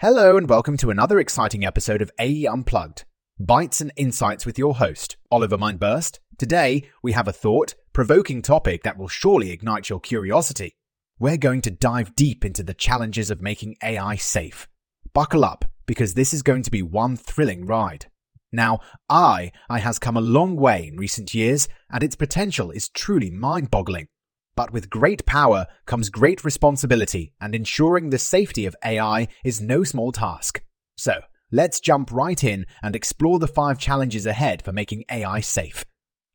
Hello and welcome to another exciting episode of AI Unplugged. Bytes and insights with your host, Oliver Mindburst. Today, we have a thought provoking topic that will surely ignite your curiosity. We're going to dive deep into the challenges of making AI safe. Buckle up, because this is going to be one thrilling ride. Now, AI, I has come a long way in recent years, and its potential is truly mind boggling. But with great power comes great responsibility, and ensuring the safety of AI is no small task. So, let's jump right in and explore the five challenges ahead for making AI safe.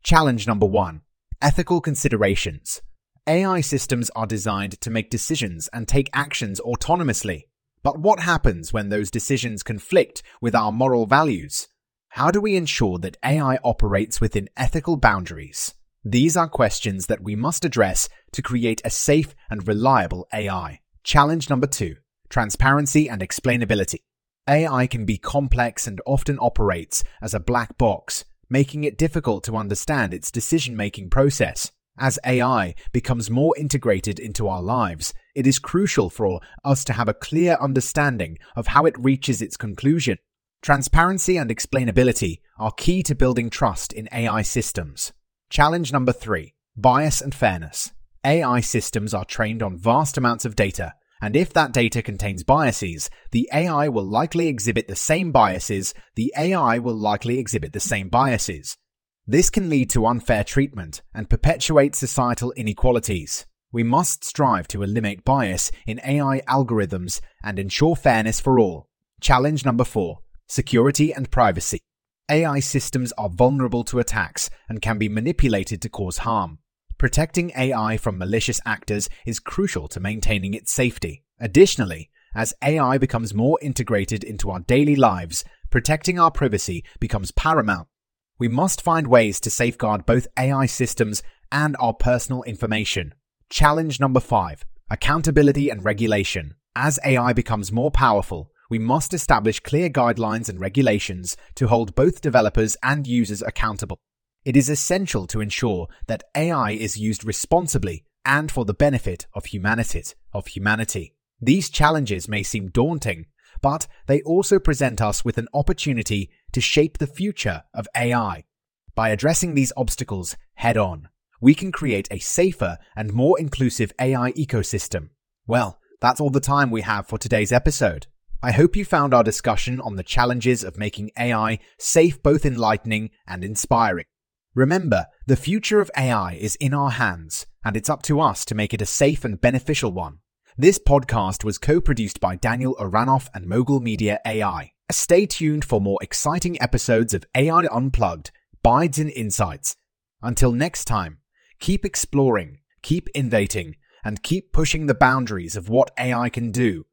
Challenge number one Ethical considerations. AI systems are designed to make decisions and take actions autonomously. But what happens when those decisions conflict with our moral values? How do we ensure that AI operates within ethical boundaries? These are questions that we must address to create a safe and reliable AI. Challenge number two transparency and explainability. AI can be complex and often operates as a black box, making it difficult to understand its decision making process. As AI becomes more integrated into our lives, it is crucial for us to have a clear understanding of how it reaches its conclusion. Transparency and explainability are key to building trust in AI systems. Challenge number three bias and fairness. AI systems are trained on vast amounts of data, and if that data contains biases, the AI will likely exhibit the same biases, the AI will likely exhibit the same biases. This can lead to unfair treatment and perpetuate societal inequalities. We must strive to eliminate bias in AI algorithms and ensure fairness for all. Challenge number four security and privacy. AI systems are vulnerable to attacks and can be manipulated to cause harm. Protecting AI from malicious actors is crucial to maintaining its safety. Additionally, as AI becomes more integrated into our daily lives, protecting our privacy becomes paramount we must find ways to safeguard both AI systems and our personal information. Challenge number five accountability and regulation. As AI becomes more powerful, we must establish clear guidelines and regulations to hold both developers and users accountable. It is essential to ensure that AI is used responsibly and for the benefit of humanity. Of humanity. These challenges may seem daunting, but they also present us with an opportunity to shape the future of AI. By addressing these obstacles head on, we can create a safer and more inclusive AI ecosystem. Well, that's all the time we have for today's episode. I hope you found our discussion on the challenges of making AI safe both enlightening and inspiring. Remember, the future of AI is in our hands, and it's up to us to make it a safe and beneficial one. This podcast was co produced by Daniel Aranoff and Mogul Media AI. Stay tuned for more exciting episodes of AI Unplugged, Bytes and Insights. Until next time, keep exploring, keep innovating, and keep pushing the boundaries of what AI can do.